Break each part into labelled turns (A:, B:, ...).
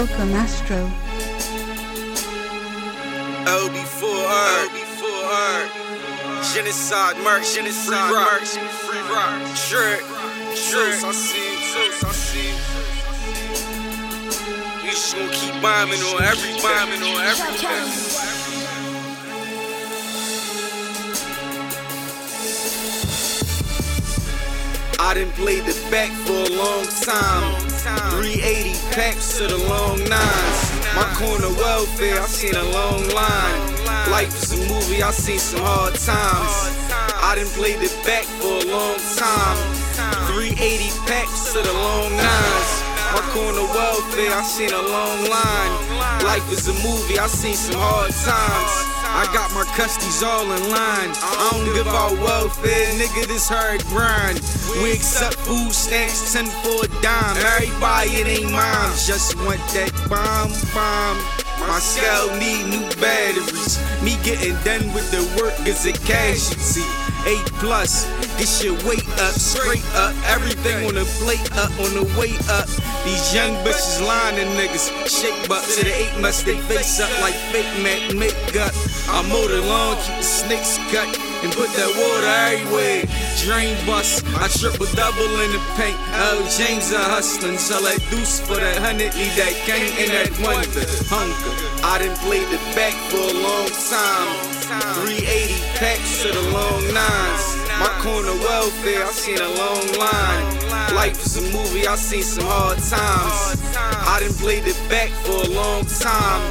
A: Welcome, Astro.
B: LB4R, LB4R, genocide merc, genocide merc, free rock, shirt, shirts, I see, shirts, I see. We just gonna keep bombing on every bombing on everything. I done played the back for a long time. 380 packs to the long nines. My corner welfare, I seen a long line. Life is a movie, I seen some hard times. I done played the back for a long time. 380 packs to the long nines. My corner welfare, I seen a long line. Life is a movie, I seen some hard times. I got my custies all in line. I don't give out welfare, nigga, this hard grind. We accept food stamps, 10 for a dime. Everybody, it ain't mine. Just want that bomb, bomb. My scale need new batteries. Me getting done with the work is a casualty. A plus, this shit weight up, straight up. Everything on the plate up, on the way up. These young bitches lying niggas. Shake up to the eight must they face up like fake Mac makeup. I mow the lawn, keep the snakes cut, and put that water everywhere. Drain bust, I triple double in the paint. Oh, James a hustling, sell that deuce for that hundred, leave that gang in that wonder. Hunger, I done played the back for a long time. 380 packs to the nines. My corner welfare, I seen a long line. Life is a movie, I seen some hard times. I done played the back for a long time.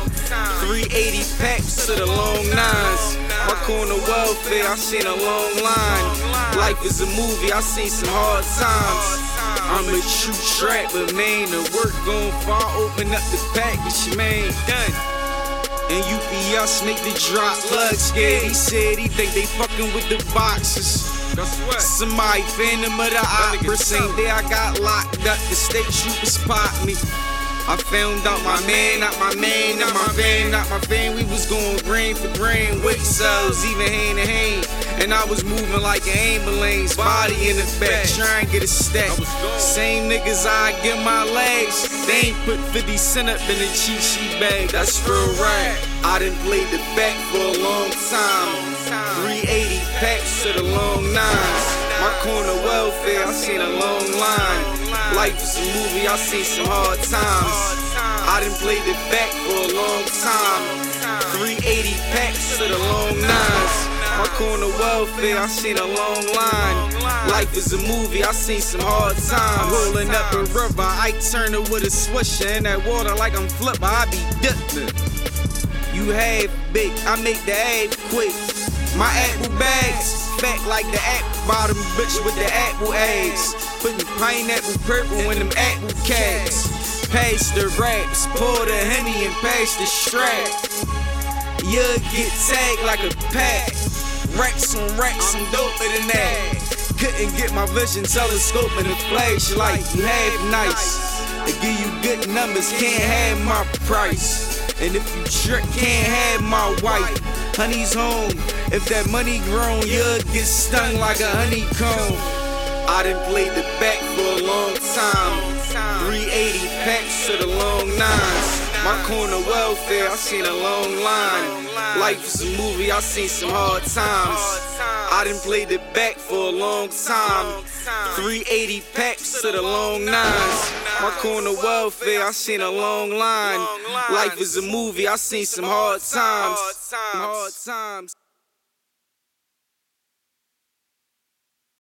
B: 380 packs to the long nines. My corner welfare, I seen a long line. Life is a movie, I seen some hard times. I'm a true but man. The work gon' fall, open up the package, man. Done. And UPS make the drop plug scared. He said he think they fucking with the boxes. Somebody phantom of the opera. Same day I got locked up, the state troopers popped me. I found out my man, not my man, not my fan, not my fan. We was going grain for grain, weight cells, even hand to hand. And I was moving like an ambulance, body in the back, trying to get a stack. Same niggas I get my legs, they ain't put 50 cent up in the cheat sheet bag. That's real right. I done played the back for a long time. 380 packs to the long nines. Corner welfare, I seen a long line. Life is a movie, I seen some hard times. I done played it back for a long time. 380 packs to the long nines. My corner welfare, I seen a long line. Life is a movie, I seen some hard times. Rolling up a river, I turn it with a swisher. In that water like I'm flipper, I be dipping. You have big, I make the egg quick. My apple bags, fat like the apple bottom bitch with the apple eggs. Putting pineapple purple in them apple cakes. Pass the raps, pour the honey and pass the strap. You get tagged like a pack. Racks on racks, I'm doper than that. Couldn't get my vision telescope in the flash like you have nice. They give you good numbers, can't have my price. And if you trick, can't have my wife. Honey's home. If that money grown, you'll get stung like a honeycomb. I done played the back for a long time. 380 packs to the long nines. My corner welfare, I seen a long line. Life is a movie, I seen some hard times. I done played the back for a long time. 380 packs to the long nines. My corner welfare, I seen a long line. Life is a movie, I seen some hard times. Hard times.